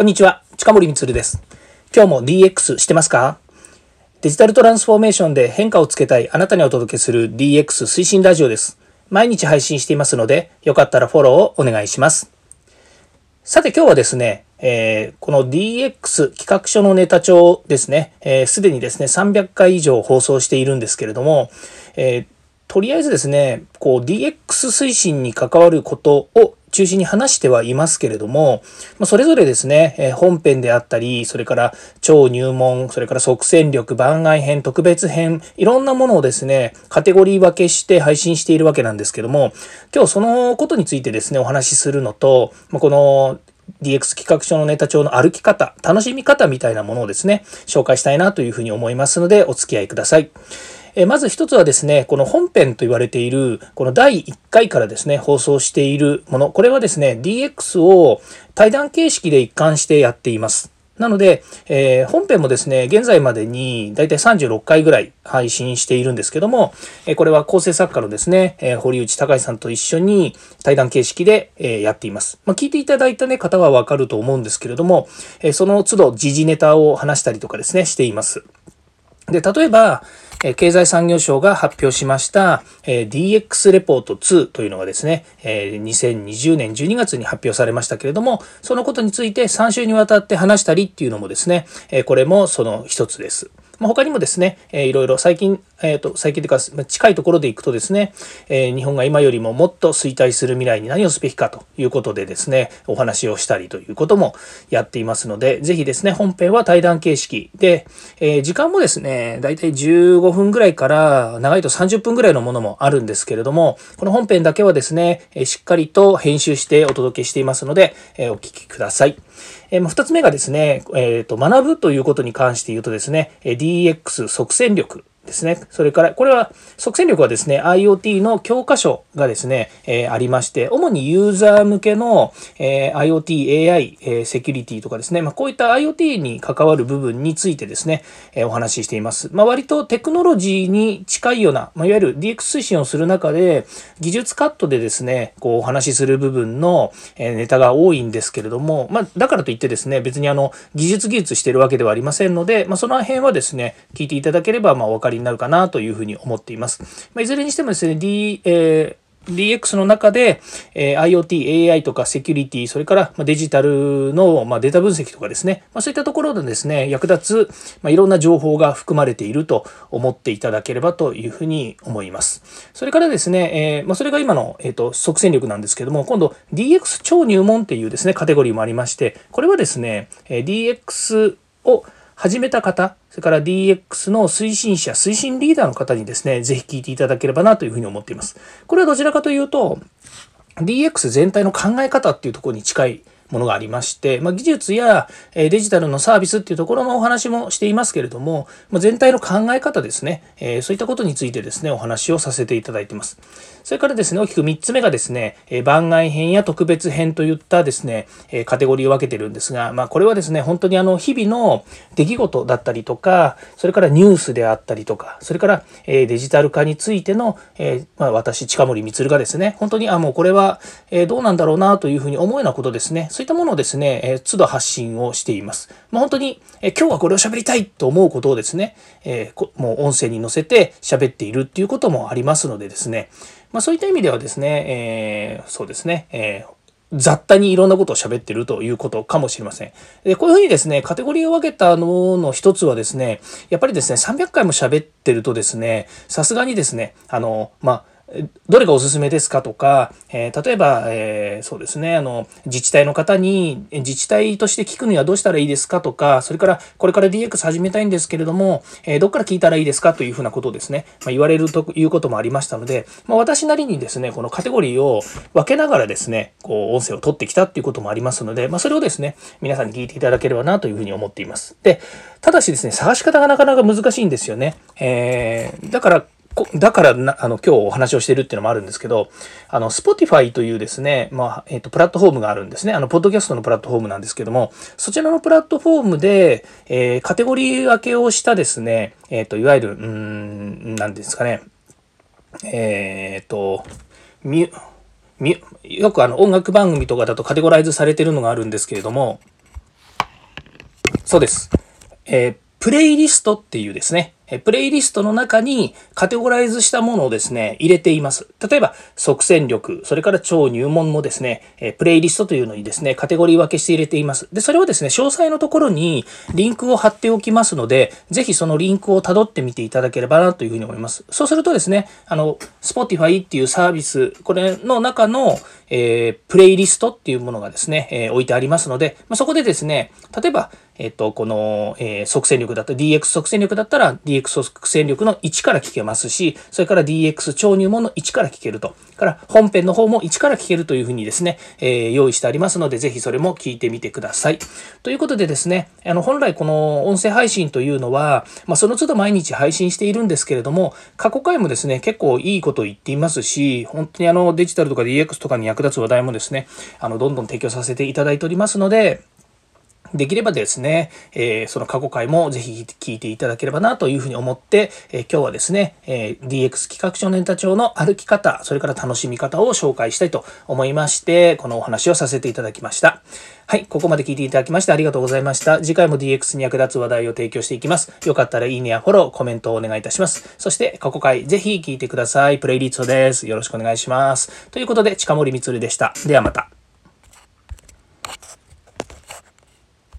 こんにちは、近森光です。今日も DX してますか？デジタルトランスフォーメーションで変化をつけたいあなたにお届けする DX 推進ラジオです。毎日配信していますので、よかったらフォローをお願いします。さて今日はですね、えー、この DX 企画書のネタ帳ですね、す、えー、で、にですね、300回以上放送しているんですけれども、えー、とりあえずですね、こう DX 推進に関わることを中心に話してはいますけれども、まそれぞれですね、え本編であったり、それから超入門、それから即戦力、番外編、特別編、いろんなものをですね、カテゴリー分けして配信しているわけなんですけども、今日そのことについてですね、お話しするのと、まこの DX 企画書のネタ帳の歩き方、楽しみ方みたいなものをですね、紹介したいなというふうに思いますので、お付き合いください。えまず一つはですね、この本編と言われている、この第1回からですね、放送しているもの、これはですね、DX を対談形式で一貫してやっています。なので、えー、本編もですね、現在までにだいたい36回ぐらい配信しているんですけども、えー、これは構成作家のですね、えー、堀内隆さんと一緒に対談形式で、え、やっています。まあ、聞いていただいた、ね、方はわかると思うんですけれども、え、その都度時事ネタを話したりとかですね、しています。で、例えば、経済産業省が発表しました DX レポート2というのがですね、2020年12月に発表されましたけれども、そのことについて3週にわたって話したりっていうのもですね、これもその一つです。まあ、他にもですね、えー、いろいろ最近、えっ、ー、と、最近というか、近いところでいくとですね、えー、日本が今よりももっと衰退する未来に何をすべきかということでですね、お話をしたりということもやっていますので、ぜひですね、本編は対談形式で、えー、時間もですね、だいたい15分ぐらいから長いと30分ぐらいのものもあるんですけれども、この本編だけはですね、しっかりと編集してお届けしていますので、えお聞きください。えー、2つ目がですね、えーと、学ぶということに関して言うとですね、DX 即戦力。ですね。それから、これは、即戦力はですね、IoT の教科書がですね、えー、ありまして、主にユーザー向けの、えー、IoT、AI、えー、セキュリティとかですね、まあ、こういった IoT に関わる部分についてですね、えー、お話ししています。まあ、割とテクノロジーに近いような、まあ、いわゆる DX 推進をする中で、技術カットでですね、こうお話しする部分の、えー、ネタが多いんですけれども、まあ、だからといってですね、別にあの、技術技術してるわけではありませんので、まあ、その辺はですね、聞いていただければ、まあ、お分かりになるかなというふうに思っています。まあ、いずれにしてもですね、D、えー DX の中で、え IoT、AI とかセキュリティ、それからデジタルの、まデータ分析とかですね、まそういったところでですね、役立つ、まいろんな情報が含まれていると思っていただければというふうに思います。それからですね、えまそれが今の、えーと即戦力なんですけども、今度 DX 超入門っていうですね、カテゴリーもありまして、これはですね、DX を始めた方、それから DX の推進者、推進リーダーの方にですね、ぜひ聞いていただければなというふうに思っています。これはどちらかというと、DX 全体の考え方っていうところに近いものがありまして、まあ、技術やデジタルのサービスっていうところのお話もしていますけれども、まあ、全体の考え方ですね、えー、そういったことについてですね、お話をさせていただいています。それからですね、大きく3つ目がですね、番外編や特別編といったですね、カテゴリーを分けてるんですが、まあ、これはですね、本当にあの、日々の出来事だったりとか、それからニュースであったりとか、それから、デジタル化についての、まあ、私、近森光がですね、本当に、あ、もうこれは、どうなんだろうなというふうに思うようなことですね、そういったものをですね、え都度発信をしています。まあ、本当に、今日はこれを喋りたいと思うことをですね、もう音声に載せて喋っているっていうこともありますのでですね、まあ、そういった意味ではですね、えー、そうですね、えー雑多にいろんなことを喋ってるということかもしれません。で、こういうふうにですね、カテゴリーを分けたのの一つはですね、やっぱりですね、300回も喋ってるとですね、さすがにですね、あの、まあ、どれがおすすめですかとか、えー、例えば、えー、そうですね、あの、自治体の方に、自治体として聞くにはどうしたらいいですかとか、それから、これから DX 始めたいんですけれども、えー、どっから聞いたらいいですかというふうなことをですね、まあ、言われるということもありましたので、まあ、私なりにですね、このカテゴリーを分けながらですね、こう、音声を取ってきたっていうこともありますので、まあ、それをですね、皆さんに聞いていただければなというふうに思っています。で、ただしですね、探し方がなかなか難しいんですよね。えー、だから、だからな、あの、今日お話をしてるっていうのもあるんですけど、あの、Spotify というですね、まあ、えっ、ー、と、プラットフォームがあるんですね。あの、ポッドキャストのプラットフォームなんですけども、そちらのプラットフォームで、えー、カテゴリー分けをしたですね、えっ、ー、と、いわゆる、うん、なんですかね、えっ、と、み、み、よくあの、音楽番組とかだとカテゴライズされてるのがあるんですけれども、そうです。え、プレイリストっていうですね、プレイリストの中にカテゴライズしたものをですね、入れています。例えば、即戦力、それから超入門もですね、プレイリストというのにですね、カテゴリー分けして入れています。で、それをですね、詳細のところにリンクを貼っておきますので、ぜひそのリンクを辿ってみていただければなというふうに思います。そうするとですね、あの、Spotify っていうサービス、これの中の、えー、プレイリストっていうものがですね、えー、置いてありますので、まあ、そこでですね、例えば、えっと、この、えー、即戦力だった DX 即戦力だったら DX 即戦力の1から聞けますし、それから DX 超入門の1から聞けると。から本編の方も1から聞けるというふうにですね、えー、用意してありますので、ぜひそれも聞いてみてください。ということでですね、あの、本来この音声配信というのは、まあ、その都度毎日配信しているんですけれども、過去回もですね、結構いいこと言っていますし、本当にあの、デジタルとか DX とかに役立つ話題もですね、あの、どんどん提供させていただいておりますので、できればですね、えー、その過去回もぜひ聞いていただければなというふうに思って、えー、今日はですね、えー、DX 企画書ネタ帳の歩き方、それから楽しみ方を紹介したいと思いまして、このお話をさせていただきました。はい、ここまで聞いていただきましてありがとうございました。次回も DX に役立つ話題を提供していきます。よかったらいいねやフォロー、コメントをお願いいたします。そして過去回ぜひ聞いてください。プレイリストです。よろしくお願いします。ということで、近森光でした。ではまた。